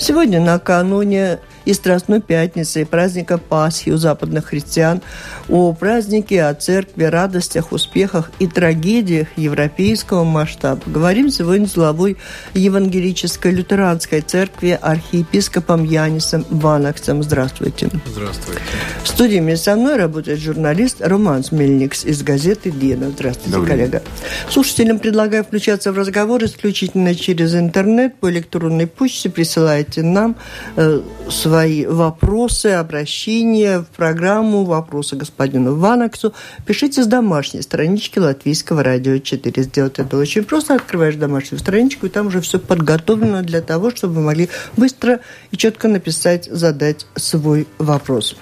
Сегодня накануне и Страстной Пятницы, и праздника Пасхи у западных христиан, о празднике, о церкви, радостях, успехах и трагедиях европейского масштаба. Говорим сегодня с главой Евангелической лютеранской церкви архиепископом Янисом Ванаксом. Здравствуйте. Здравствуйте. В студии со мной работает журналист Роман Смельникс из газеты «Дена». Здравствуйте, Добрый коллега. Слушателям предлагаю включаться в разговор исключительно через интернет по электронной почте. Присылайте нам э, свои вопросы, обращения в программу «Вопросы господину Ванаксу». Пишите с домашней странички Латвийского радио 4. Сделать это очень просто. Открываешь домашнюю страничку, и там уже все подготовлено для того, чтобы вы могли быстро и четко написать, задать свой вопрос.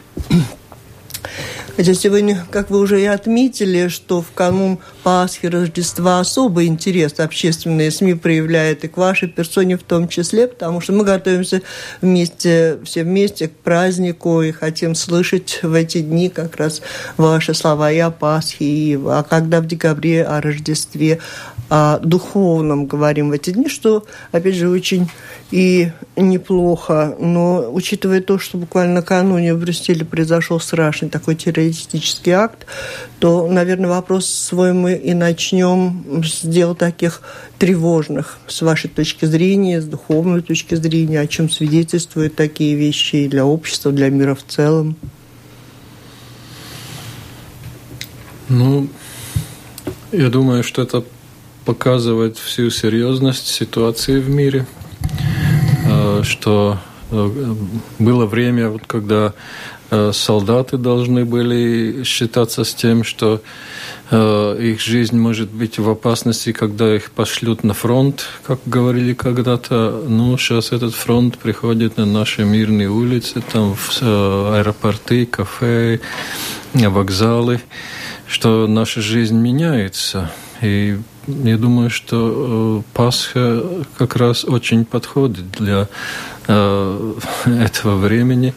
Хотя сегодня, как вы уже и отметили, что в канун Пасхи, Рождества особый интерес общественные СМИ проявляют и к вашей персоне в том числе, потому что мы готовимся вместе, все вместе к празднику и хотим слышать в эти дни как раз ваши слова и о Пасхе, и а когда в декабре о Рождестве, о духовном говорим в эти дни, что, опять же, очень и неплохо. Но учитывая то, что буквально накануне в Брюсселе произошел страшный такой террористический акт, то, наверное, вопрос свой мы и начнем с дел таких тревожных, с вашей точки зрения, с духовной точки зрения, о чем свидетельствуют такие вещи и для общества, для мира в целом. Ну, я думаю, что это показывает всю серьезность ситуации в мире, э, что э, было время, вот, когда э, солдаты должны были считаться с тем, что их жизнь может быть в опасности, когда их пошлют на фронт, как говорили когда-то. Ну, сейчас этот фронт приходит на наши мирные улицы, там в аэропорты, кафе, вокзалы, что наша жизнь меняется. И я думаю, что э, Пасха как раз очень подходит для э, этого времени,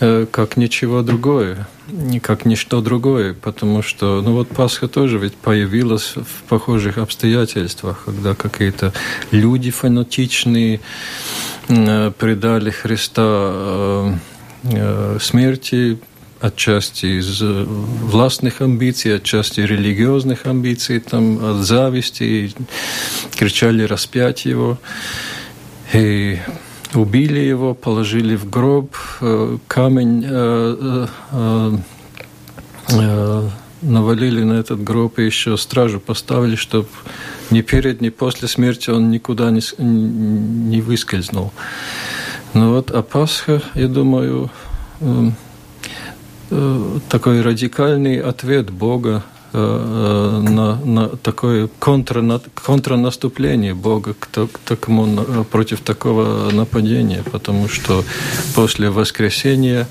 э, как ничего другое, как ничто другое, потому что, ну вот Пасха тоже ведь появилась в похожих обстоятельствах, когда какие-то люди фанатичные предали Христа смерти, отчасти из э, властных амбиций, отчасти религиозных амбиций, там, от зависти, кричали распять его. И убили его, положили в гроб, э, камень э, навалили на этот гроб и еще стражу поставили, чтобы ни перед, ни после смерти он никуда не, не выскользнул. Ну вот, а Пасха, я думаю, Э, такой радикальный ответ Бога э, э, на, на такое контра, контрнаступление Бога к, к такому, против такого нападения, потому что после воскресения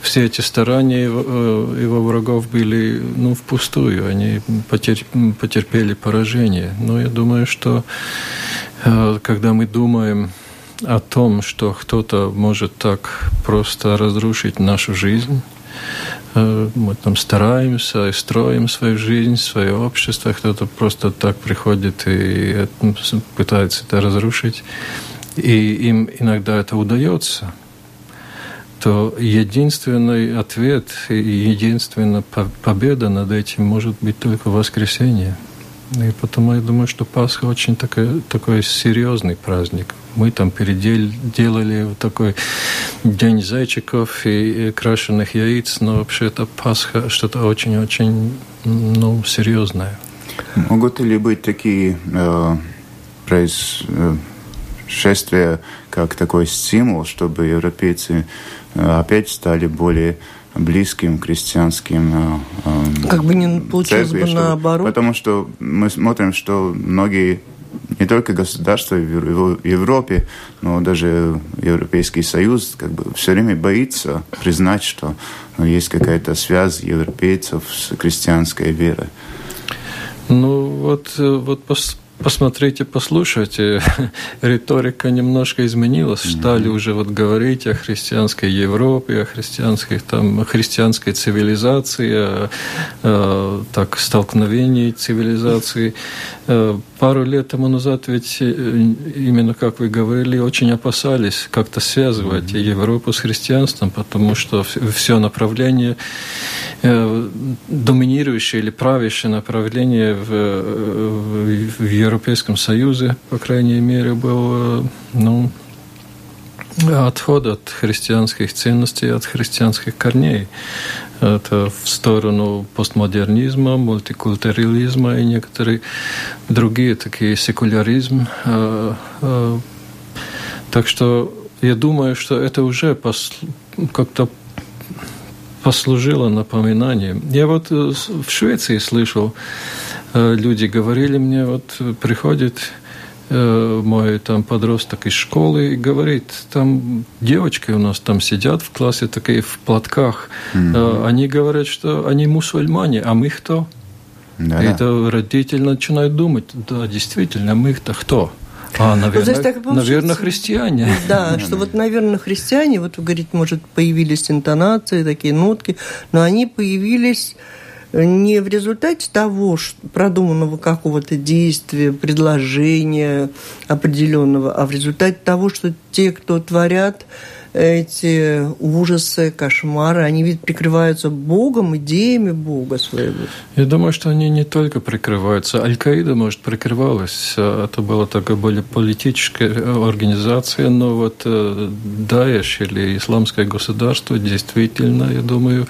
все эти старания его, врагов были ну, впустую, они потерпели поражение. Но я думаю, что когда мы думаем о том, что кто-то может так просто разрушить нашу жизнь, Э, мы там стараемся и строим свою жизнь, свое общество. Кто-то просто так приходит и пытается это разрушить. И им иногда это удается то единственный ответ и единственная победа над этим может быть только воскресенье. И потому я думаю, что Пасха очень такой, такой серьезный праздник. Мы там переделали такой день зайчиков и крашеных яиц, но вообще это Пасха что-то очень-очень ну, серьезное. Могут ли быть такие э, происшествия, как такой стимул, чтобы европейцы э, опять стали более близким крестьянским э, Как бы не получилось церкви, бы чтобы, наоборот. Потому что мы смотрим, что многие не только государства в Европе, но даже Европейский Союз как бы все время боится признать, что ну, есть какая-то связь европейцев с крестьянской верой. Ну вот, э, вот посмотрите, послушайте, риторика немножко изменилась. Стали уже вот говорить о христианской Европе, о христианской, там, о христианской цивилизации, о, о так, столкновении цивилизации. Э, пару лет тому назад ведь э, именно, как вы говорили, очень опасались как-то связывать mm-hmm. Европу с христианством, потому что все направление, э, доминирующее или правящее направление в, в, в Европейском Союзе, по крайней мере, было, ну, отход от христианских ценностей, от христианских корней. Это в сторону постмодернизма, мультикультурализма и некоторые другие такие секуляризм. А, а, так что я думаю, что это уже как-то послужило напоминанием. Я вот э, в Швеции слышал, э, люди говорили мне, вот приходит Э, мой там подросток из школы и говорит, там девочки у нас там сидят в классе такие в платках. Mm-hmm. Они говорят, что они мусульмане, а мы кто? Да, и это родители начинают думать, да, действительно, мы-то кто? А, наверное, вот, так наверное, христиане. Да, что вот, наверное, христиане, вот вы говорите, может, появились интонации, такие нотки, но они появились не в результате того продуманного какого-то действия, предложения определенного, а в результате того, что те, кто творят эти ужасы, кошмары, они ведь прикрываются Богом, идеями Бога своего. Я думаю, что они не только прикрываются. Аль-Каида, может, прикрывалась. Это была такая более политическая организация, но вот э, Даеш или Исламское государство действительно, я думаю,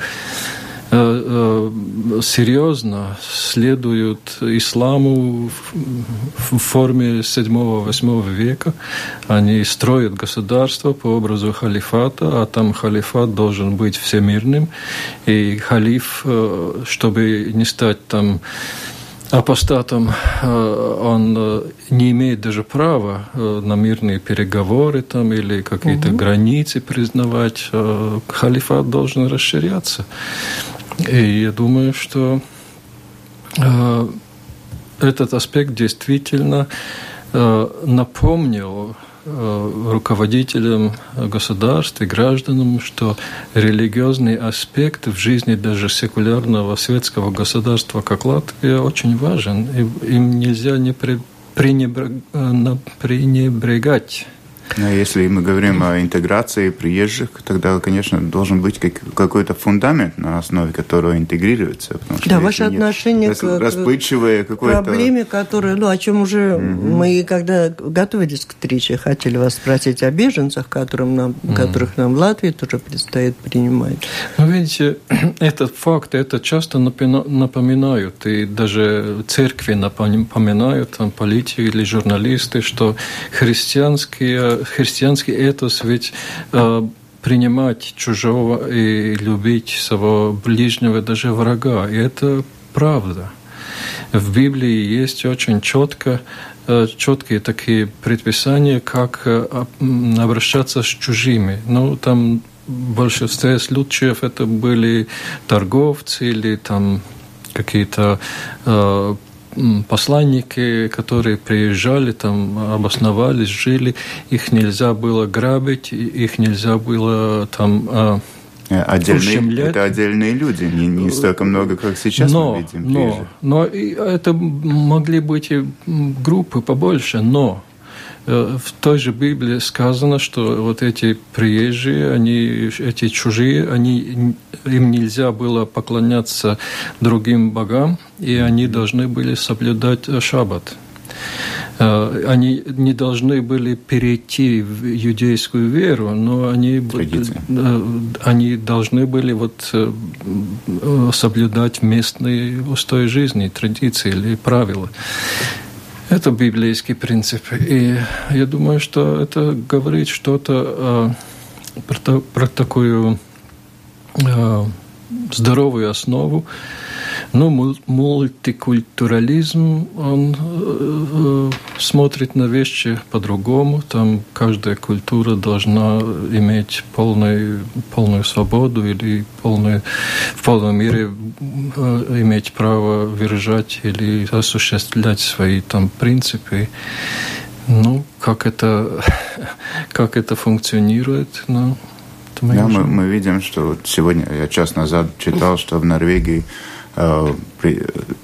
серьезно следуют исламу в форме 7-8 века. Они строят государство по образу халифата, а там халифат должен быть всемирным. И халиф, э, чтобы не стать там апостатом он не имеет даже права на мирные переговоры там или какие-то угу. границы признавать. Халифат должен расширяться. И я думаю, что э, этот аспект действительно э, напомнил э, руководителям государств и гражданам, что религиозный аспект в жизни даже секулярного светского государства, как Латвия, очень важен. И им нельзя не пренебрегать. Но если мы говорим о интеграции приезжих, тогда, конечно, должен быть как, какой-то фундамент, на основе которого интегрируется. Потому что да, ваше отношение рас, к, распытчивое к проблеме, которая, ну, о чем уже угу. мы, когда готовились к встрече, хотели вас спросить о беженцах, которым нам, угу. которых нам в Латвии тоже предстоит принимать. Ну, видите, этот факт, это часто напоминают, и даже церкви напоминают, там, политики или журналисты, что христианские христианский этос ведь э, принимать чужого и любить своего ближнего, даже врага. И это правда. В Библии есть очень четко э, четкие такие предписания, как э, обращаться с чужими. Ну, там в большинстве случаев это были торговцы или там какие-то э, посланники, которые приезжали, там обосновались, жили, их нельзя было грабить, их нельзя было там а, э, Отдельные, это отдельные люди, не, не столько много, как сейчас но, мы видим. Но, но это могли быть и группы побольше, но в той же Библии сказано, что вот эти приезжие, они, эти чужие, они, им нельзя было поклоняться другим богам, и они должны были соблюдать шаббат. Э, они не должны были перейти в иудейскую веру, но они, э, они должны были вот соблюдать местные устои жизни, традиции или правила. Это библейский принцип. И я думаю, что это говорит что-то э, про, про такую э, здоровую основу, ну, мультикультурализм, он э, смотрит на вещи по-другому. Там каждая культура должна иметь полную, полную свободу или полную, в полном мире э, иметь право выражать или осуществлять свои там принципы. Ну, как это, как это функционирует, ну, да, мы, мы видим, что вот сегодня, я час назад читал, что в Норвегии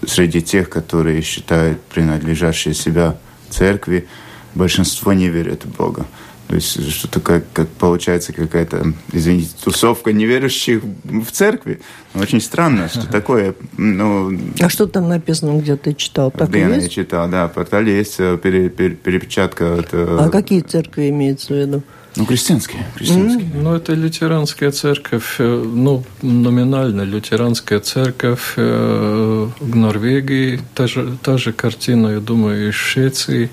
среди тех, которые считают принадлежащие себя церкви, большинство не верят в Бога. То есть что-то как, как получается какая-то, извините, тусовка неверующих в церкви. Очень странно, что такое. Ну, а что там написано, где ты читал? Так где я читал, да. В портале есть э, пере, пере, перепечатка. От, э, а какие церкви имеются в виду? Ну, крестьянские. крестьянские. Mm. Ну, это лютеранская церковь, э, ну, номинально лютеранская церковь в Норвегии, та же, та же картина, я думаю, и в Швеции,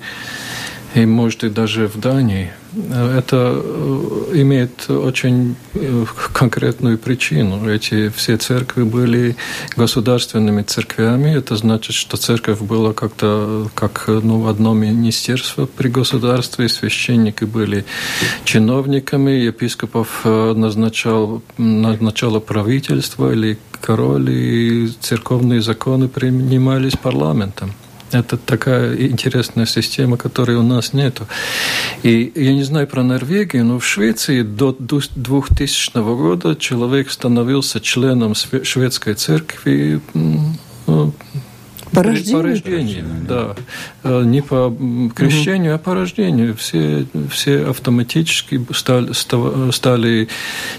и, может, и даже в Дании – это э, имеет очень э, конкретную причину. Эти все церкви были государственными церквями. Это значит, что церковь была как-то как ну, одно министерство при государстве. Священники были чиновниками. Епископов э, назначал, назначало правительство или король, и церковные законы принимались парламентом. Это такая интересная система, которой у нас нету. И я не знаю про Норвегию, но в Швеции до 2000 года человек становился членом шведской церкви ну, по рождению? По рождению, да. Э, не по крещению, угу. а по рождению. Все, все автоматически стали, стали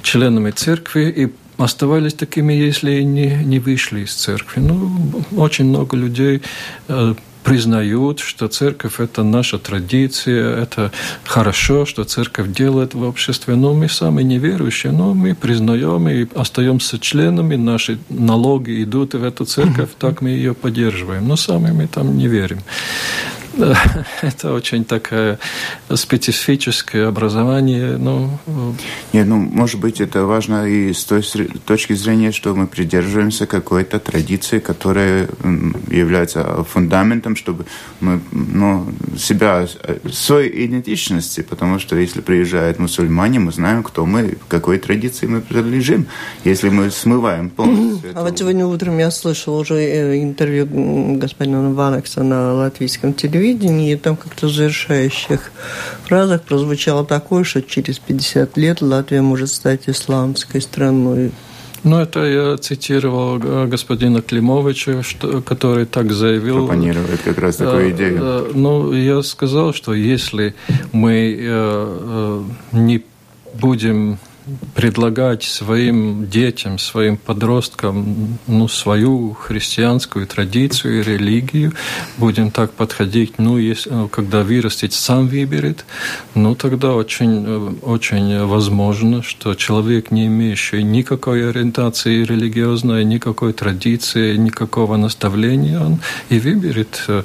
членами церкви, и оставались такими, если не, не вышли из церкви. Ну, очень много людей э, признают, что церковь – это наша традиция, это хорошо, что церковь делает в обществе. Но мы сами неверующие, но мы признаем и остаемся членами, наши налоги идут в эту церковь, так мы ее поддерживаем. Но сами мы там не верим. это очень такое специфическое образование. Ну, Нет, ну, может быть, это важно и с той точки зрения, что мы придерживаемся какой-то традиции, которая является фундаментом, чтобы мы ну, себя, своей идентичности, потому что если приезжают мусульмане, мы знаем, кто мы, какой традиции мы принадлежим, если мы смываем полностью. А вот сегодня утром я слышал уже э, интервью господина Ванекса на латвийском телевидении, телевидении, и там как-то в завершающих фразах прозвучало такое, что через 50 лет Латвия может стать исламской страной. Ну, это я цитировал э, господина Климовича, что, который так заявил. Пропонирует как раз такую э, идею. Э, ну, я сказал, что если мы не будем предлагать своим детям, своим подросткам ну, свою христианскую традицию и религию, будем так подходить, ну, если, ну, когда вырастет, сам выберет, ну, тогда очень, очень возможно, что человек, не имеющий никакой ориентации религиозной, никакой традиции, никакого наставления, он и выберет э,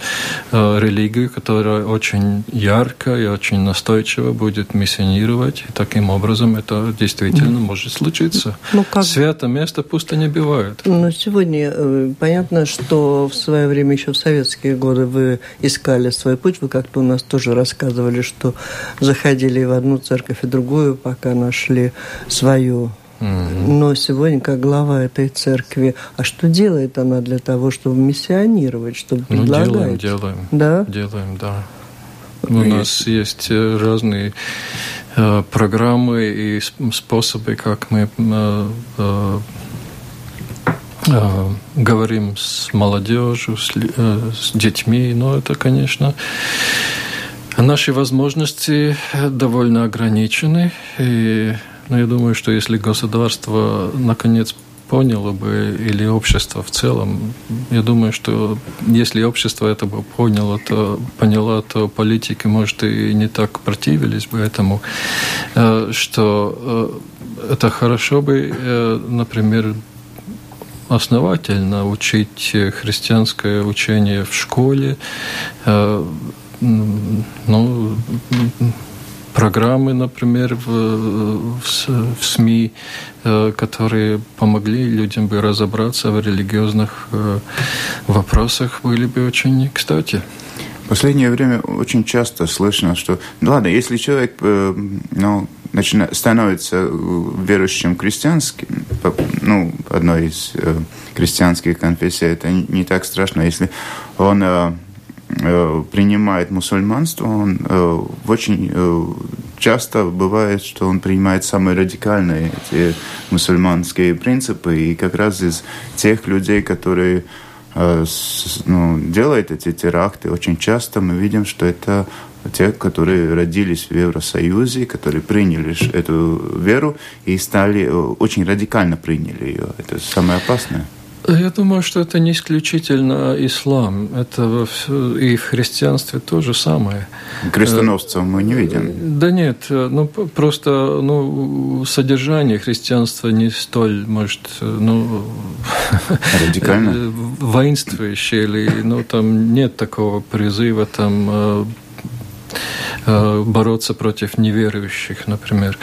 э, религию, которая очень ярко и очень настойчиво будет миссионировать. И таким образом это действительно действительно может случиться. Ну, как... Свято место пусто не бывает. Но сегодня э, понятно, что в свое время, еще в советские годы, вы искали свой путь. Вы как-то у нас тоже рассказывали, что заходили в одну церковь и другую, пока нашли свою но сегодня, как глава этой церкви, а что делает она для того, чтобы миссионировать, чтобы ну, предлагать? Делаем, делаем. Да? Делаем, да. У нас есть э, разные программы и способы, как мы э, э, говорим с молодежью, с, с детьми, но это, конечно, наши возможности довольно ограничены. И ну, я думаю, что если государство наконец поняло бы, или общество в целом, я думаю, что если общество это бы поняло, то поняло, то политики, может, и не так противились бы этому, э, что э, это хорошо бы, э, например, основательно учить христианское учение в школе, ну, программы, например, в, в, в СМИ, э, которые помогли людям бы разобраться в религиозных э, вопросах, были бы очень кстати. В последнее время очень часто слышно, что, ну ладно, если человек э, ну, начинает, становится верующим крестьянским, ну, одной из крестьянских конфессий, это не так страшно, если он Э, принимает мусульманство, он э, очень э, часто бывает, что он принимает самые радикальные эти мусульманские принципы, и как раз из тех людей, которые э, ну, делают эти теракты, очень часто мы видим, что это те, которые родились в Евросоюзе, которые приняли эту веру и стали, э, очень радикально приняли ее. Это самое опасное. Я думаю, что это не исключительно ислам. Это и в христианстве то же самое. Крестоносцев мы не видим. Да нет, ну просто ну, содержание христианства не столь, может, ну, радикально воинствующее или ну там нет такого призыва там э, э, бороться против неверующих, например.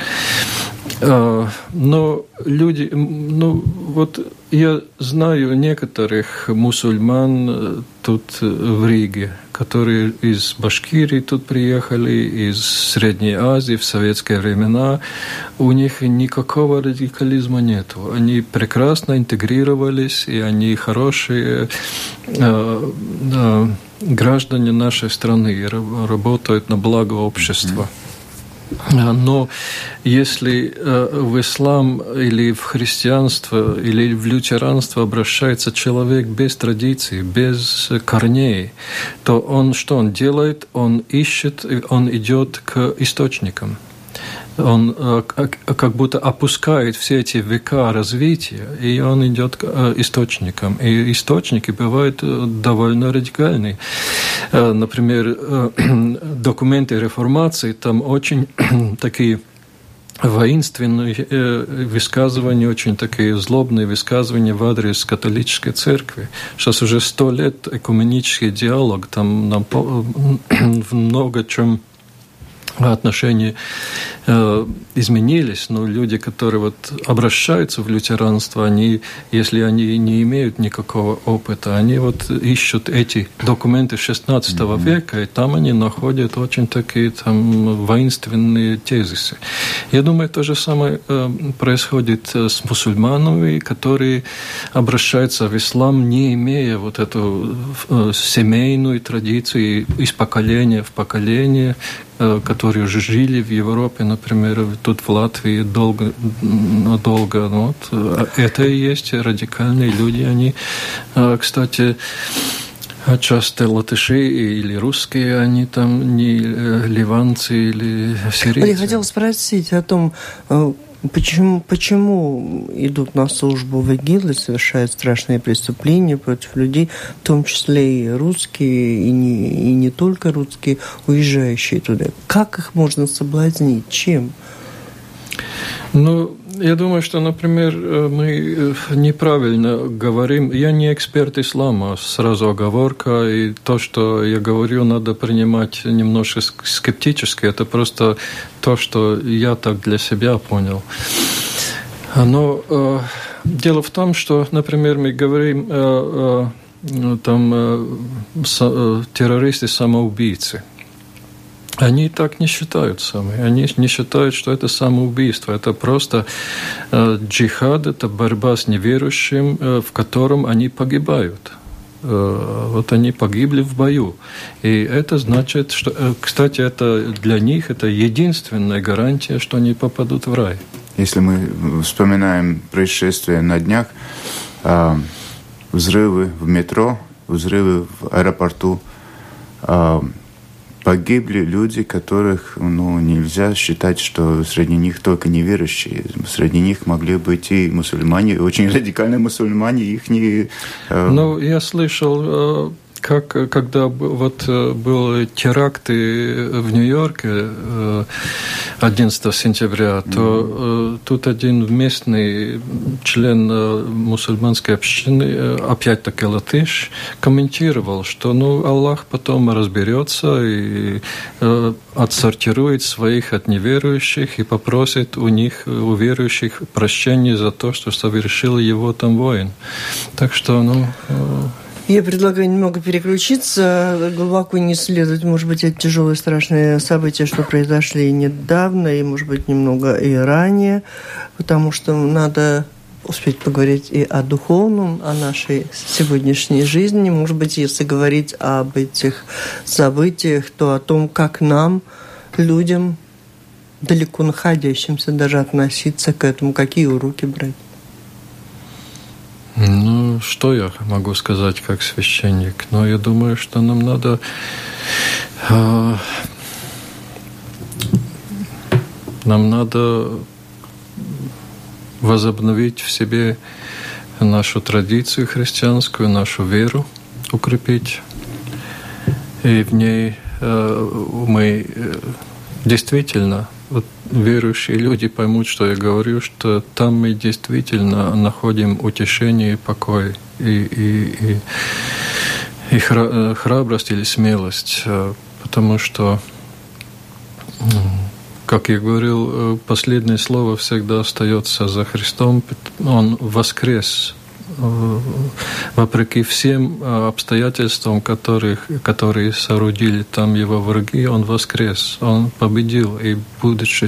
А, но люди, ну вот я знаю некоторых мусульман э, тут э, в Риге, которые из Башкирии тут приехали, из Средней Азии в советские времена. У них никакого радикализма нету. Они прекрасно интегрировались, и они хорошие э, граждане нашей страны, работают на благо общества. Mm-hmm. Но если э, в ислам или в христианство или в лютеранство обращается человек без традиций, без корней, то он что он делает? Он ищет, он идет к источникам он э, как будто опускает все эти века развития, и он идет к э, источникам. И источники бывают э, довольно радикальные. Например, документы реформации там очень такие воинственные высказывания, очень такие злобные высказывания в адрес католической церкви. Сейчас уже сто лет экуменический диалог, там нам много чем отношения э, изменились, но люди, которые вот обращаются в лютеранство, они, если они не имеют никакого опыта, они вот ищут эти документы XVI mm-hmm. века, и там они находят очень такие там воинственные тезисы. Я думаю, то же самое э, происходит э, с мусульманами, которые обращаются в ислам, не имея вот эту э, семейную традицию из поколения в поколение, которые уже жили в Европе, например, тут в Латвии долго, долго. Ну вот, э, это и есть радикальные люди. Они, э, кстати, часто латыши или русские, они там не ливанцы или сирийцы. Я хотела спросить о том, Почему, почему идут на службу в ИГИЛ и совершают страшные преступления против людей, в том числе и русские, и не, и не только русские, уезжающие туда? Как их можно соблазнить? Чем? Ну, я думаю, что, например, э, мы э, неправильно говорим. Я не эксперт ислама, сразу оговорка. И то, что я говорю, надо принимать немножко скептически. Это просто то, что я так для себя понял. Но э, дело в том, что, например, мы говорим э, э, там э, э, террористы-самоубийцы – они так не считают сами. Они не считают, что это самоубийство. Это просто э, джихад, это борьба с неверующим, э, в котором они погибают. Э, вот они погибли в бою. И это значит, что, э, кстати, это для них это единственная гарантия, что они попадут в рай. Если мы вспоминаем происшествия на днях, э, взрывы в метро, взрывы в аэропорту, э, погибли люди, которых ну, нельзя считать, что среди них только неверующие. Среди них могли быть и мусульмане, очень радикальные мусульмане, их не... Э... Ну, я слышал э, как, когда вот э, был теракты в Нью-Йорке 11 э, сентября, то тут один местный член мусульманской общины, опять-таки латыш, комментировал, что ну Аллах потом разберется и отсортирует своих от неверующих и попросит у них, у верующих, прощения за то, что совершил его там воин. Так что, ну, я предлагаю немного переключиться, глубоко не исследовать, может быть, эти тяжелые страшные события, что произошли недавно, и, может быть, немного и ранее, потому что надо успеть поговорить и о духовном, о нашей сегодняшней жизни. Может быть, если говорить об этих событиях, то о том, как нам, людям, далеко находящимся даже относиться к этому? Какие уроки брать? Ну, что я могу сказать как священник? Но я думаю, что нам надо э, нам надо возобновить в себе нашу традицию христианскую, нашу веру укрепить. И в ней э, мы э, действительно вот верующие люди поймут, что я говорю, что там мы действительно находим утешение и покой, и, и, и, и э, храбрость или смелость, э, потому что, как я говорил, э, последнее слово всегда остается за Христом. Он воскрес вопреки всем обстоятельствам, которых, которые соорудили там его враги, он воскрес, он победил, и будучи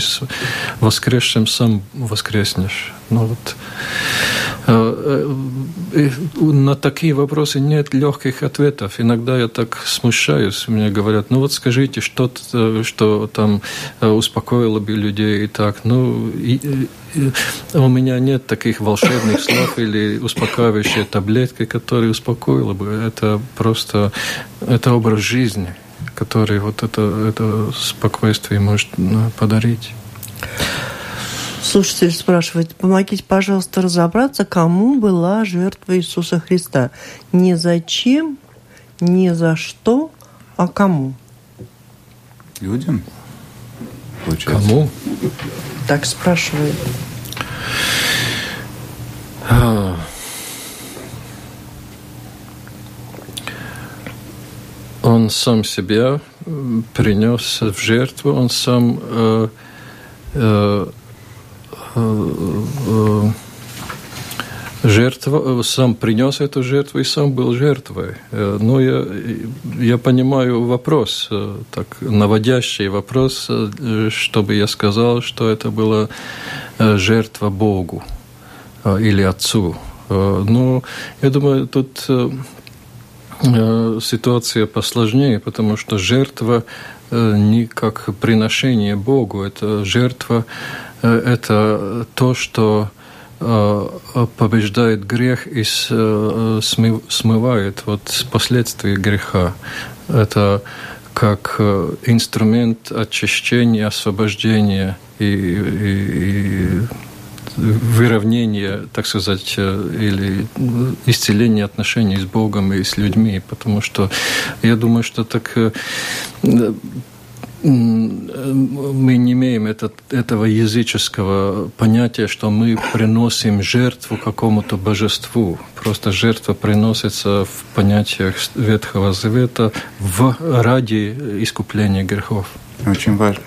воскресшим, сам воскреснешь. Ну, вот, на такие вопросы нет легких ответов. Иногда я так смущаюсь, мне говорят, ну вот скажите что-то, что там успокоило бы людей и так. Ну, и, и, у меня нет таких волшебных слов или успокаивающей таблетки, которые успокоило бы. Это просто это образ жизни, который вот это, это спокойствие может подарить. Слушатель спрашивает, помогите, пожалуйста, разобраться, кому была жертва Иисуса Христа. Не зачем, не за что, а кому? Людям? Получается. Кому? Так спрашивает. А. Он сам себя принес в жертву, он сам э, э, Э, жертва, э, сам принес эту жертву и сам был жертвой. Э, но я, я понимаю вопрос, так, наводящий вопрос, чтобы я сказал, что это была жертва Богу или Отцу. Но я думаю, тут ситуация посложнее, потому что жертва не как приношение Богу, это жертва Э, это то, что э, побеждает грех и э, смывает вот последствия греха. Это как инструмент очищения, освобождения и, и, и выровнения, так сказать, или исцеления отношений с Богом и с людьми, потому что я думаю, что так мы не имеем этот, этого языческого понятия, что мы приносим жертву какому-то божеству. Просто жертва приносится в понятиях Ветхого Завета в, ради искупления грехов. Очень важно.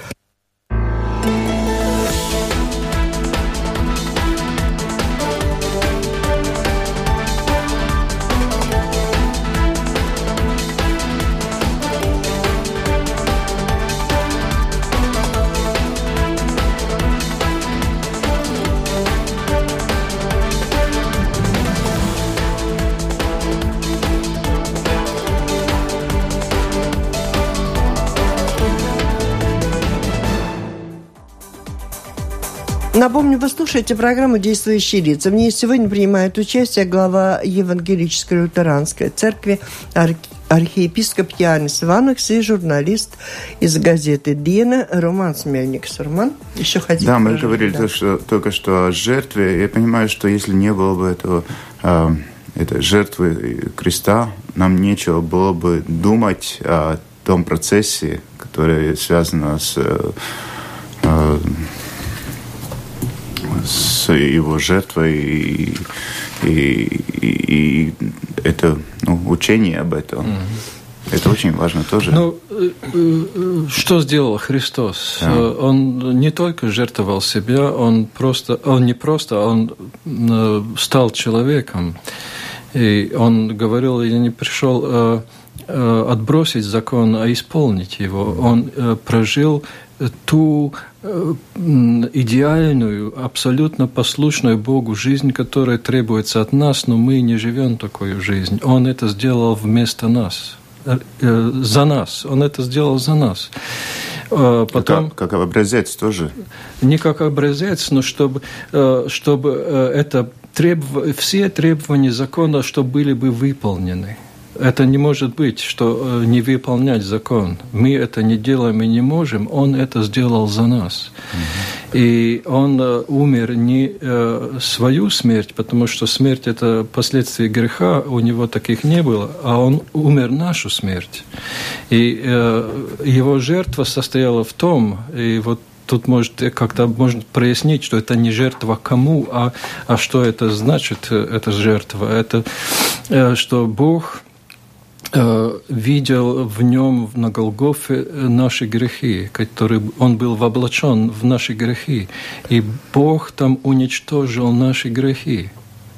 Слушаете программу «Действующие лица». В ней сегодня принимает участие глава Евангелической лютеранской церкви архиепископ Янис Иванович и журналист из газеты «Дена» Роман Смельникс. Роман, еще хотите? Да, мы говорили да. что, только что о жертве. Я понимаю, что если не было бы этого, э, этой жертвы креста, нам нечего было бы думать о том процессе, который связан с э, с его жертвой и, и, и, и это ну, учение об этом. Mm-hmm. Это очень важно тоже. Ну, э, э, что сделал Христос? Да. Он не только жертвовал себя, он просто, он не просто, он э, стал человеком. И он говорил, я не пришел отбросить закон, а исполнить его. Он прожил ту э, идеальную, абсолютно послушную Богу жизнь, которая требуется от нас, но мы не живем такую жизнь. Он это сделал вместо нас, э, за нас. Он это сделал за нас. Потом, как, как образец тоже? Не как образец, но чтобы, чтобы это требов... все требования закона, чтобы были бы выполнены. Это не может быть, что э, не выполнять закон. Мы это не делаем и не можем. Он это сделал за нас. Угу. И он э, умер не э, свою смерть, потому что смерть – это последствия греха, у него таких не было, а он умер нашу смерть. И его жертва состояла в том, и вот тут может как-то можно прояснить, что это не жертва кому, а, а что это значит, эта жертва. Это что Бог видел в нем на Голгофе наши грехи, которые он был воблачен в наши грехи, и Бог там уничтожил наши грехи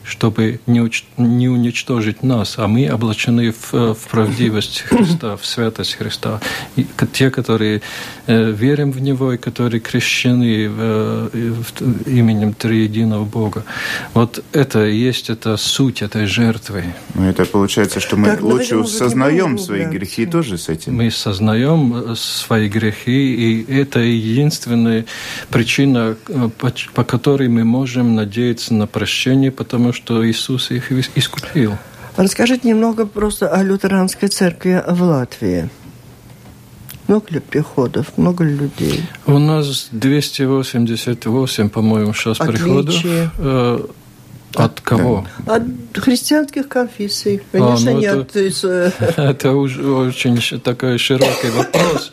чтобы не, уч... не уничтожить нас, а мы облачены в, в правдивость Христа, в святость Христа. И те, которые э, верим в Него и которые крещены в, в, именем Триединого Бога. Вот это и есть эта суть этой жертвы. Ну, это получается, что мы так, лучше осознаем свои грехи тоже с этим. Мы осознаем э, свои грехи, и это единственная причина, э, по, по которой мы можем надеяться на прощение, потому что Иисус их искупил. Расскажите немного просто о лютеранской церкви в Латвии. Много ли приходов, много ли людей? У нас 288, по-моему, сейчас Отличие. приходов. Э, от кого? От христианских конфессий. Конечно, а, ну нет. Это, это уже очень такой широкий вопрос.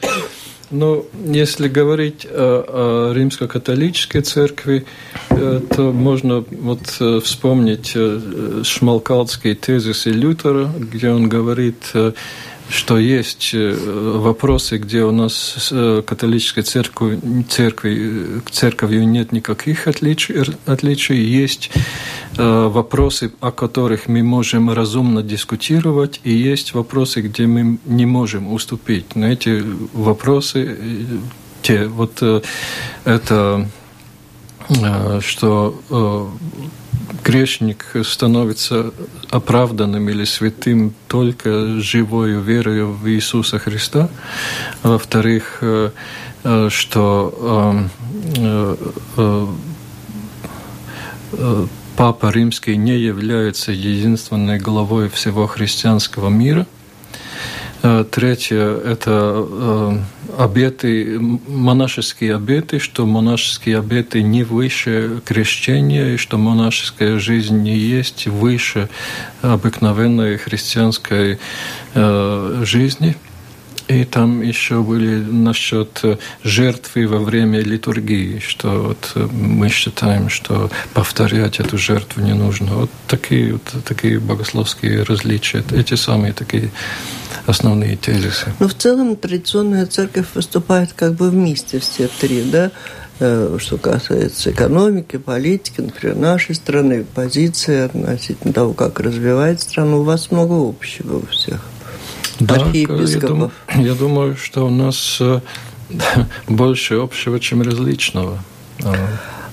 Ну, если говорить о, о римско-католической церкви, э, то можно вот э, вспомнить э, шмалкалдские тезисы Лютера, где он говорит что есть э, вопросы, где у нас э, католической церкви, церкви, церковью нет никаких отличий, отличий. Есть э, вопросы, о которых мы можем разумно дискутировать, и есть вопросы, где мы не можем уступить. Но эти вопросы, те, вот это, что грешник становится оправданным или святым только живою верою в Иисуса Христа. Во-вторых, э, э, что э, Папа Римский не является единственной главой всего христианского мира – третье – это э, обеты, монашеские обеты, что монашеские обеты не выше крещения, и что монашеская жизнь не есть выше обыкновенной христианской э, жизни – и там еще были насчет э, жертвы во время литургии, что вот э, мы считаем, что повторять эту жертву не нужно. Вот такие, вот такие богословские различия, эти самые такие основные тезисы. Но в целом традиционная церковь выступает как бы вместе все три, да? Э, что касается экономики, политики, например, нашей страны, позиции относительно того, как развивать страну, у вас много общего у всех да, архиепископов? Я, дум, я думаю, что у нас э, больше общего, чем различного. А.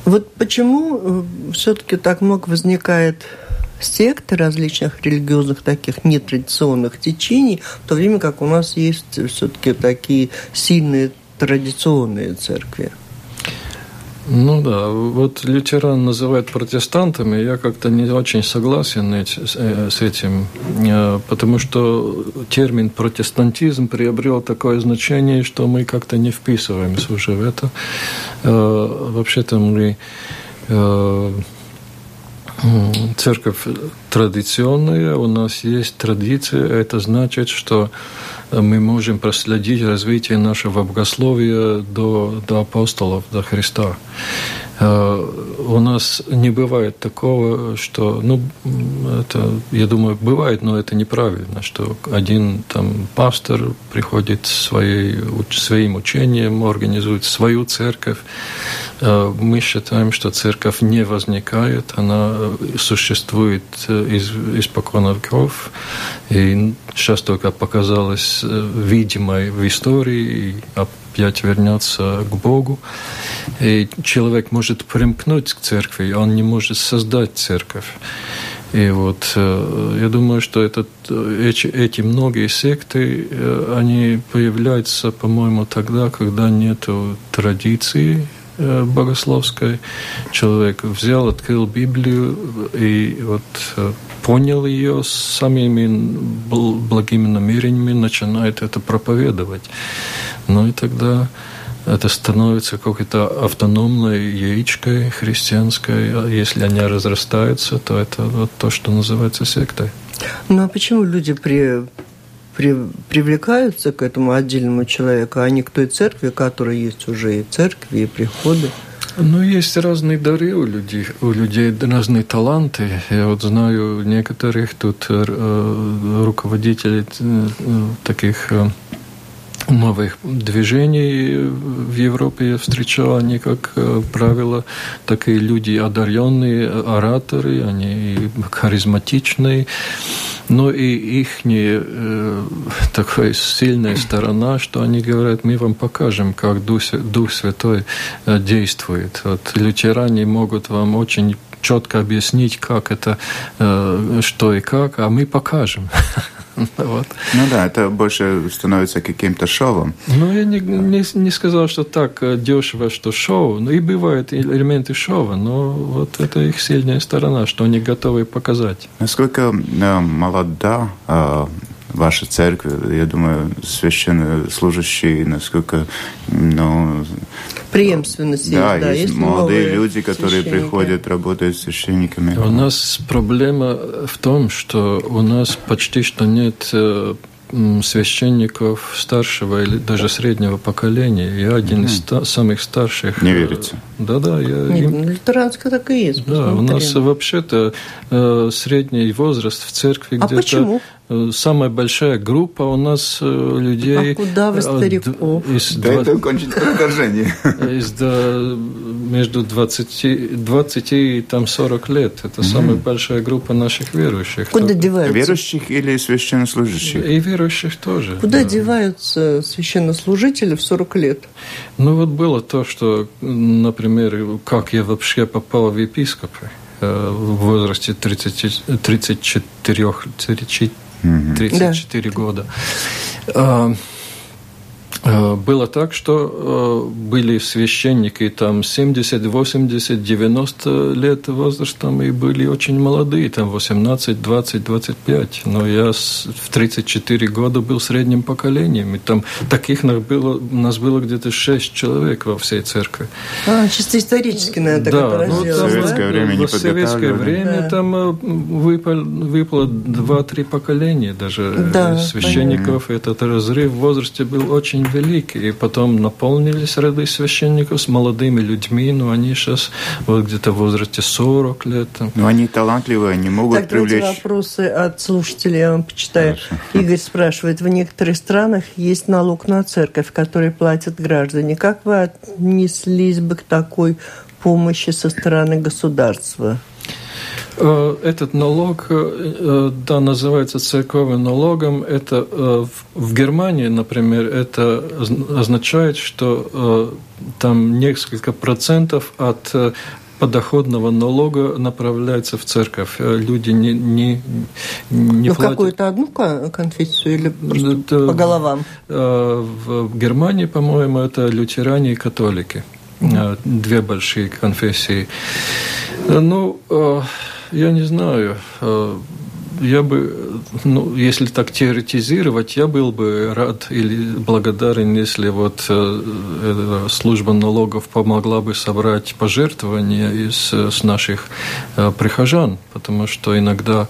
Вот почему э, все-таки так много возникает сект различных религиозных таких нетрадиционных течений, в то время как у нас есть все-таки такие сильные традиционные церкви? Ну да, вот лютеран называют протестантами, я как-то не очень согласен э, с этим, э, потому что термин протестантизм приобрел такое значение, что мы как-то не вписываемся уже в это. Э, вообще-то мы церковь традиционная, у нас есть традиция, это значит, что мы можем проследить развитие нашего богословия до, до апостолов, до Христа. Э, у нас не бывает такого, что, ну, это, я думаю, бывает, но это неправильно, что один там пастор приходит своей, своим учением, организует свою церковь. Э, мы считаем, что церковь не возникает, она существует из, испокон веков, и сейчас только показалась э, видимой в истории, опять вернется к Богу. И человек может примкнуть к церкви, он не может создать церковь. И вот я думаю, что этот, эти, эти многие секты, они появляются, по-моему, тогда, когда нет традиции богословской. Человек взял, открыл Библию и вот понял ее с самими благими намерениями, начинает это проповедовать. Ну и тогда это становится какой-то автономной яичкой христианской. А если они разрастаются, то это вот то, что называется сектой. Ну а почему люди при, при, привлекаются к этому отдельному человеку, а не к той церкви, которая есть уже и церкви, и приходы? Ну, есть разные дары у людей, у людей разные таланты. Я вот знаю некоторых тут э, руководителей э, таких э, новых движений в Европе я встречал, они, как э, правило, такие люди одаренные, ораторы, они харизматичные, но и их э, такая сильная сторона, что они говорят, мы вам покажем, как Дух, Дух Святой э, действует. Вот лютеране могут вам очень четко объяснить, как это, э, что и как, а мы покажем. вот. Ну да, это больше становится каким-то шоу. Ну, я не, не, не сказал, что так э, дешево, что шоу. Ну, и бывают элементы шоу, но вот это их сильная сторона, что они готовы показать. Насколько э, молода э, ваша церковь, я думаю, священнослужащие, насколько, ну... Преемственность да, есть, да, есть молодые люди, которые приходят, работают священниками. У нас проблема в том, что у нас почти что нет э, священников старшего или даже среднего поколения. Я один из ста- самых старших. Не верите? Да-да. Я, Нет, им... лютеранская так и есть. Да, у нас вообще-то э, средний возраст в церкви а где-то... почему? Э, самая большая группа у нас э, людей... А куда вы э, стариков? Из да 20... это кончить прохождение. Из, да, между 20, 20 и там 40 лет. Это mm-hmm. самая большая группа наших верующих. Куда Только... деваются? Верующих или священнослужащих? И верующих тоже. Куда да. деваются священнослужители в 40 лет? Ну вот было то, что, например, как я вообще попал в епископы в возрасте 30, 34, 34 34 да. года. А, было так, что а, были священники там 70, 80, 90 лет возрастом и были очень молодые, там 18, 20, 25. Но я в 34 года был средним поколением, и там таких нас было, нас было где-то 6 человек во всей церкви. А, чисто исторически, наверное, так да, ну, там, советское время не В советское время да. там э, выпало, выпало 2-3 поколения даже э, да, священников. Понятно. Этот разрыв в возрасте был очень велик. И потом наполнились ряды священников с молодыми людьми, но они сейчас вот где-то в возрасте 40 лет. Но они талантливые, они могут так, привлечь... вопросы от слушателей, я вам почитаю. Хорошо. Игорь спрашивает, в некоторых странах есть налог на церковь, который платят граждане. Как вы отнеслись бы к такой помощи со стороны государства? Э, этот налог, э, э, да, называется церковным налогом. Это в Германии, например, это означает, что там несколько процентов от подоходного налога направляется в церковь. Люди не, не, не ну, платят. в какую-то одну конфессию или это, по головам? В Германии, по-моему, это лютеране и католики. Две большие конфессии. Ну, я не знаю. Э, я бы, ну, если так теоретизировать, я был бы рад или благодарен, если вот э, служба налогов помогла бы собрать пожертвования из с наших э, прихожан, потому что иногда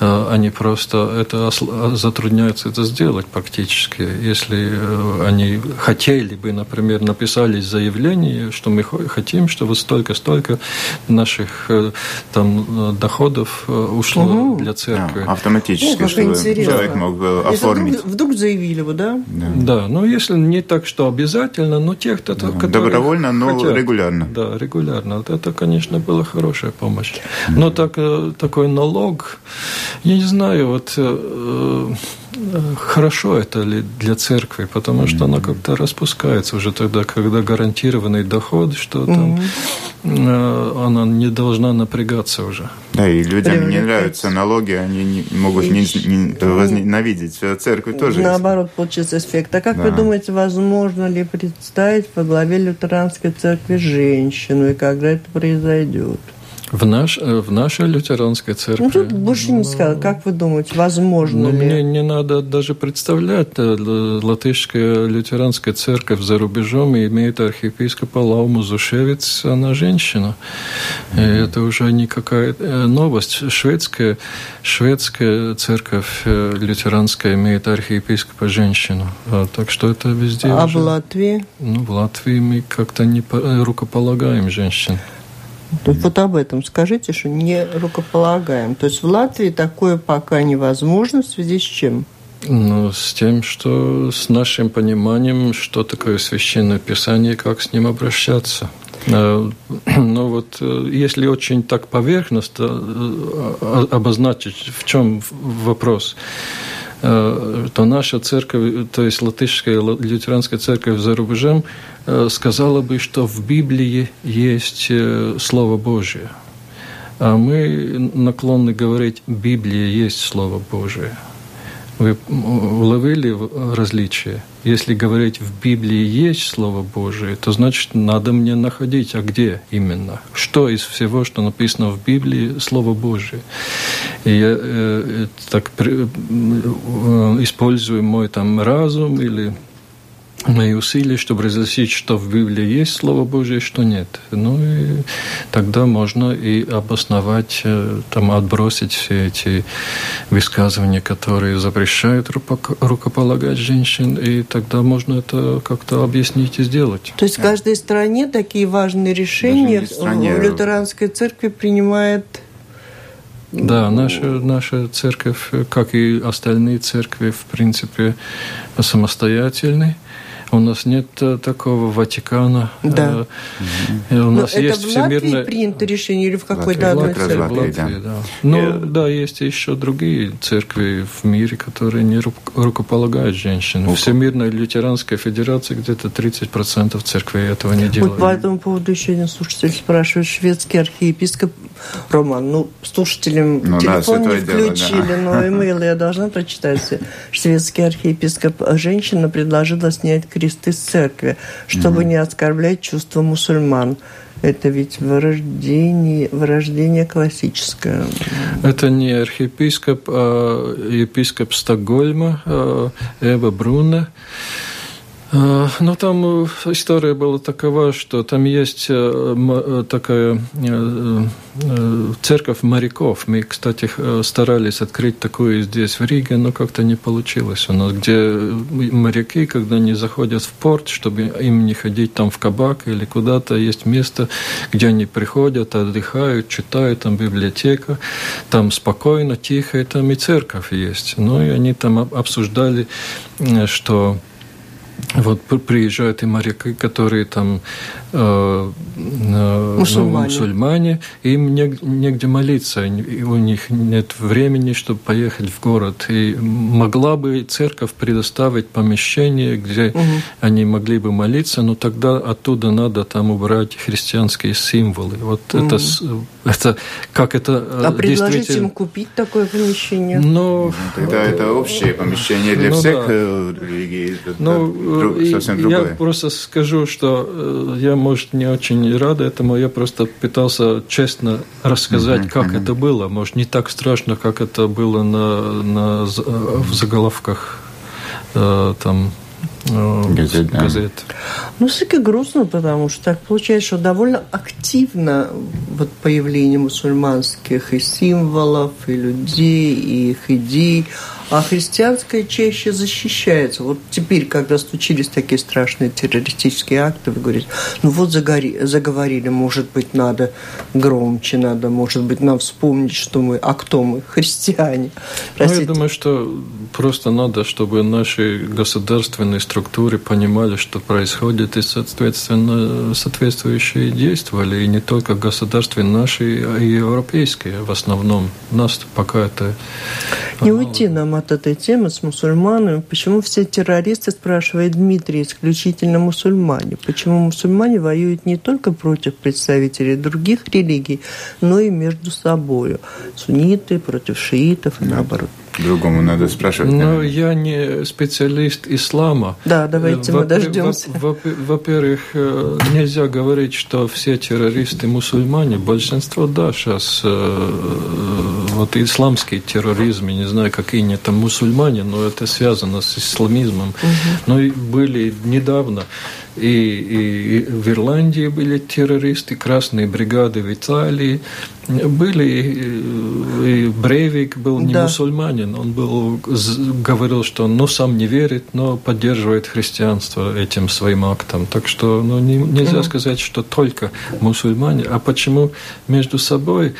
э, они просто это затрудняются это сделать практически. Если э, они хотели бы, например, написали заявление, что мы хотим, что вот столько-столько наших э, там э, доходов э, ушло угу. для церкви такое. Автоматически, ну, чтобы интересно. человек мог оформить. Вдруг, вдруг заявили бы, да? Да, да ну если не так, что обязательно, но тех, кто... Да. Которые Добровольно, но хотят, регулярно. Да, регулярно. Вот это, конечно, была хорошая помощь. Но так, э, такой налог, я не знаю, вот э, хорошо это ли для церкви, потому что она как-то распускается уже тогда, когда гарантированный доход, что там mm-hmm. она не должна напрягаться уже. Да, и людям не нравятся налоги, они не, могут не, не, возненавидеть церковь тоже. Наоборот, есть. получится эффект. А как да. вы думаете, возможно ли представить во главе лютеранской церкви женщину, и когда это произойдет? В, наш, э, в нашей лютеранской церкви. Ну, тут больше не сказал. Как вы думаете, возможно ну, ли? Мне не надо даже представлять. Э, латышская лютеранская церковь за рубежом имеет архиепископа Лауму Зушевец, она женщина. Mm-hmm. И это уже никакая э, новость. Шведская, шведская церковь лютеранская имеет архиепископа женщину. А, так что это везде А уже... в Латвии? Ну, в Латвии мы как-то не рукополагаем женщин. То есть вот об этом скажите, что не рукополагаем. То есть в Латвии такое пока невозможно в связи с чем? Ну, с тем, что с нашим пониманием, что такое священное писание, как с ним обращаться. Э, Но ну вот э, если очень так поверхностно э, обозначить, в чем вопрос, то наша церковь, то есть латышская лютеранская церковь за рубежом, сказала бы, что в Библии есть Слово Божие. А мы наклонны говорить, Библия есть Слово Божие – вы уловили различие? Если говорить в Библии есть Слово Божие, то значит надо мне находить, а где именно? Что из всего, что написано в Библии, Слово Божие? И я э, так при, э, использую мой там разум или мои усилия, чтобы разъяснить, что в Библии есть Слово Божье, что нет. Ну и тогда можно и обосновать, э, там, отбросить все эти высказывания, которые запрещают рукополагать женщин, и тогда можно это как-то объяснить и сделать. То есть в каждой стране такие важные решения стране... в лютеранской церкви принимает да, наша, наша церковь, как и остальные церкви, в принципе, самостоятельны. У нас нет э, такого Ватикана. Да. Э, у нас Но есть это всемирное... в Латвии принято решение или в какой-то одной церкви? Латвии, да. да. Ну, да, есть еще другие церкви в мире, которые не рукополагают женщин. Ну, Всемирная лютеранская федерация где-то 30% церквей этого не делают. Вот по этому поводу еще один слушатель спрашивает. Шведский архиепископ Роман, ну, слушателям ну, телефон да, не включили, дело, да. но имейл я должна прочитать. Шведский архиепископ женщина предложила снять кресты с церкви, чтобы mm-hmm. не оскорблять чувства мусульман. Это ведь вырождение, вырождение классическое. Это не архиепископ, а епископ Стокгольма а Эва Бруна. А, ну, там э, история была такова, что там есть э, э, такая церковь моряков. Мы, кстати, старались открыть такую здесь, в Риге, но как-то не получилось у нас, где моряки, когда они заходят в порт, чтобы им не ходить там в кабак или куда-то, есть место, где они приходят, отдыхают, читают, там библиотека, там спокойно, тихо, и там и церковь есть. Ну, и они там обсуждали, что вот приезжают и моряки, которые там э, э ну, мусульмане. мусульмане, им негде молиться, и у них нет времени, чтобы поехать в город. И могла бы церковь предоставить помещение, где угу. они могли бы молиться, но тогда оттуда надо там убрать христианские символы. Вот угу. это, это как это э, А предложить им купить такое помещение? Но, ну, тогда это общее помещение для ну, всех да. Э, религий. Ну, совсем другое. Я просто скажу, что э, я, может, не очень рад этому. Я просто пытался честно рассказать, uh-huh, как uh-huh. это было. Может, не так страшно, как это было на, на, в заголовках э, там э, газет. Да. газет. Ну, все-таки грустно, потому что так получается, что довольно активно вот появление мусульманских и символов, и людей, и их идей, а христианская чаще защищается. Вот теперь, когда случились такие страшные террористические акты, вы говорите, ну вот загори, заговорили, может быть, надо громче, надо, может быть, нам вспомнить, что мы, а кто мы, христиане. Простите. Ну, я думаю, что просто надо, чтобы наши государственные структуры понимали, что происходит, и, соответственно, соответствующие действовали, и не только государственные наши, а и европейские в основном. Нас пока это... Не уйти нам от этой темы с мусульманами. Почему все террористы, спрашивает Дмитрий, исключительно мусульмане? Почему мусульмане воюют не только против представителей других религий, но и между собой? Сунниты против шиитов и наоборот. Другому надо спрашивать. Но я не специалист ислама. Да, давайте мы дождемся. Во-первых, э, нельзя говорить, что все террористы мусульмане. Большинство, да, сейчас э, вот исламский терроризм, я не знаю, какие они там мусульмане, но это связано с исламизмом. Угу. Но были недавно и, и в Ирландии были террористы, красные бригады в Италии. Были, и Брейвик был не да. мусульманин, он был, говорил, что он ну, сам не верит, но поддерживает христианство этим своим актом. Так что ну, не, нельзя сказать, что только мусульмане. А почему между собой?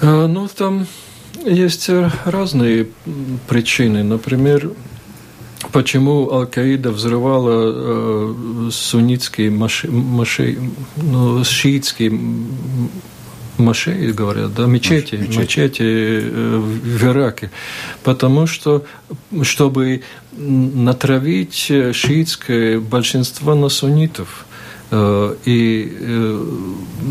А, ну, там есть разные причины. Например, почему Аль-Каида взрывала э, суннитские маши, маши, ну, шиитские машеи, говорят, да, мечети, мечети, мечети э, в Ираке, потому что, чтобы натравить шиитское большинство на суннитов – Э, и э,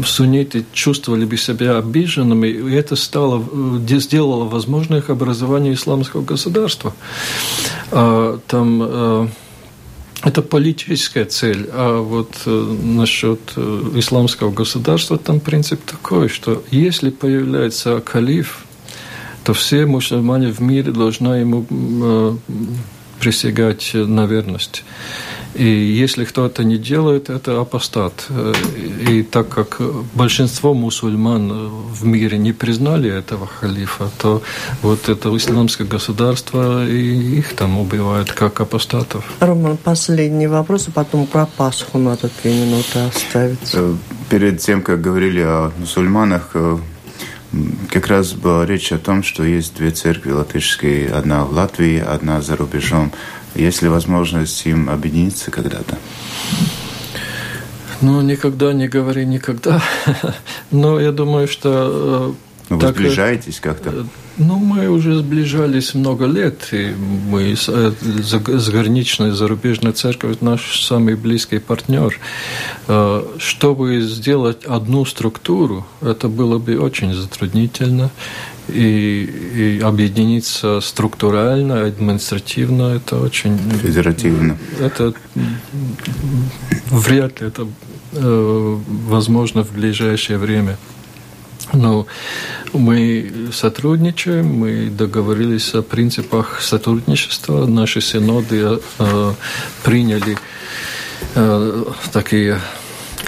сунниты чувствовали бы себя обиженными, и это стало, сделало возможным образование исламского государства. А, там это политическая цель. А вот насчет исламского государства там принцип такой, что если появляется калиф, то все мусульмане в мире должны ему присягать на верность. И если кто-то не делает, это апостат. И так как большинство мусульман в мире не признали этого халифа, то вот это исламское государство, и их там убивают как апостатов. Роман, последний вопрос, а потом про Пасху надо две минуты оставить. Э, перед тем, как говорили о мусульманах, э, как раз была речь о том, что есть две церкви латышские, одна в Латвии, одна за рубежом. Есть ли возможность им объединиться когда-то? Ну, никогда не говори никогда. Но я думаю, что... Э, вы так, э, сближаетесь как-то? Э, ну, мы уже сближались много лет, и мы с заграничной зарубежной церковью наш самый близкий партнер. Чтобы сделать одну структуру, это было бы очень затруднительно и, и объединиться структурально, административно, это очень... Федеративно. Это вряд ли это э, возможно в ближайшее время. Но мы сотрудничаем, мы договорились о принципах сотрудничества. Наши синоды э, приняли э, такие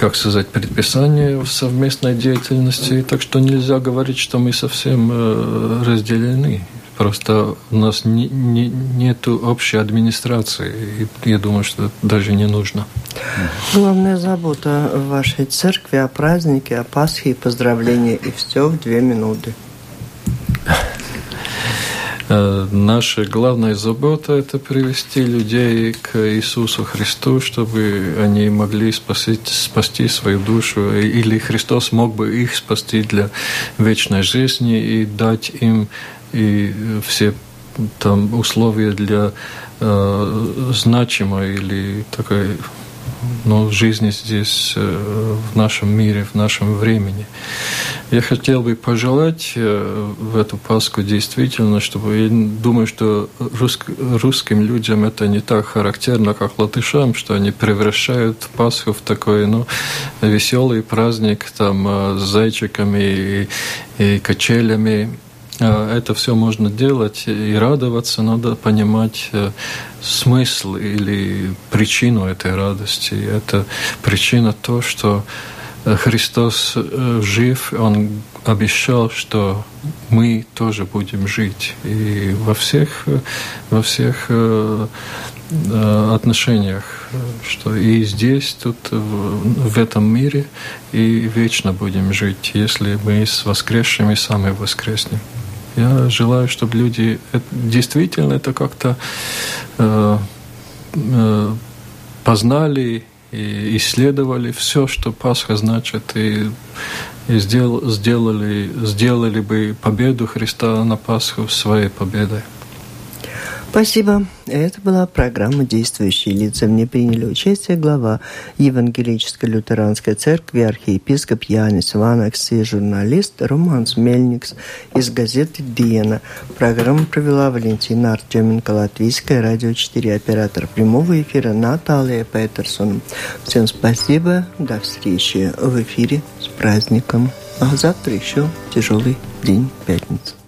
как сказать, предписание в совместной деятельности. Так что нельзя говорить, что мы совсем э, разделены. Просто у нас не, не, нет общей администрации. И я думаю, что даже не нужно. Главная забота в вашей церкви о празднике, о Пасхе и поздравления. И все в две минуты. Э, наша главная забота – это привести людей к Иисусу Христу, чтобы они могли спасти, спасти свою душу, или Христос мог бы их спасти для вечной жизни и дать им и все там условия для э, значимой или такой ну, жизни здесь, э, в нашем мире, в нашем времени. Я хотел бы пожелать э, в эту Пасху действительно, чтобы я думаю, что руск, русским людям это не так характерно, как латышам, что они превращают Пасху в такой ну, веселый праздник там, э, с зайчиками и, и качелями. Это все можно делать и радоваться, надо понимать смысл или причину этой радости. Это причина то, что э, Христос э, жив, Он обещал, что мы тоже будем жить. И во всех, во всех э, отношениях, что и здесь, тут, в этом мире, и вечно будем жить, если мы с воскресшими сами воскреснем. Я желаю, чтобы люди действительно это как-то э, э, познали и исследовали все, что Пасха значит, и, и сдел, сделали, сделали бы победу Христа на Пасху своей победой. Спасибо. Это была программа «Действующие лица». В ней приняли участие глава Евангелической лютеранской церкви, архиепископ Янис Ванакс и журналист Романс Мельникс из газеты «Диена». Программу провела Валентина Артеменко, Латвийское радио 4, оператор прямого эфира Наталья Петерсон. Всем спасибо. До встречи в эфире с праздником. А завтра еще тяжелый день, пятница.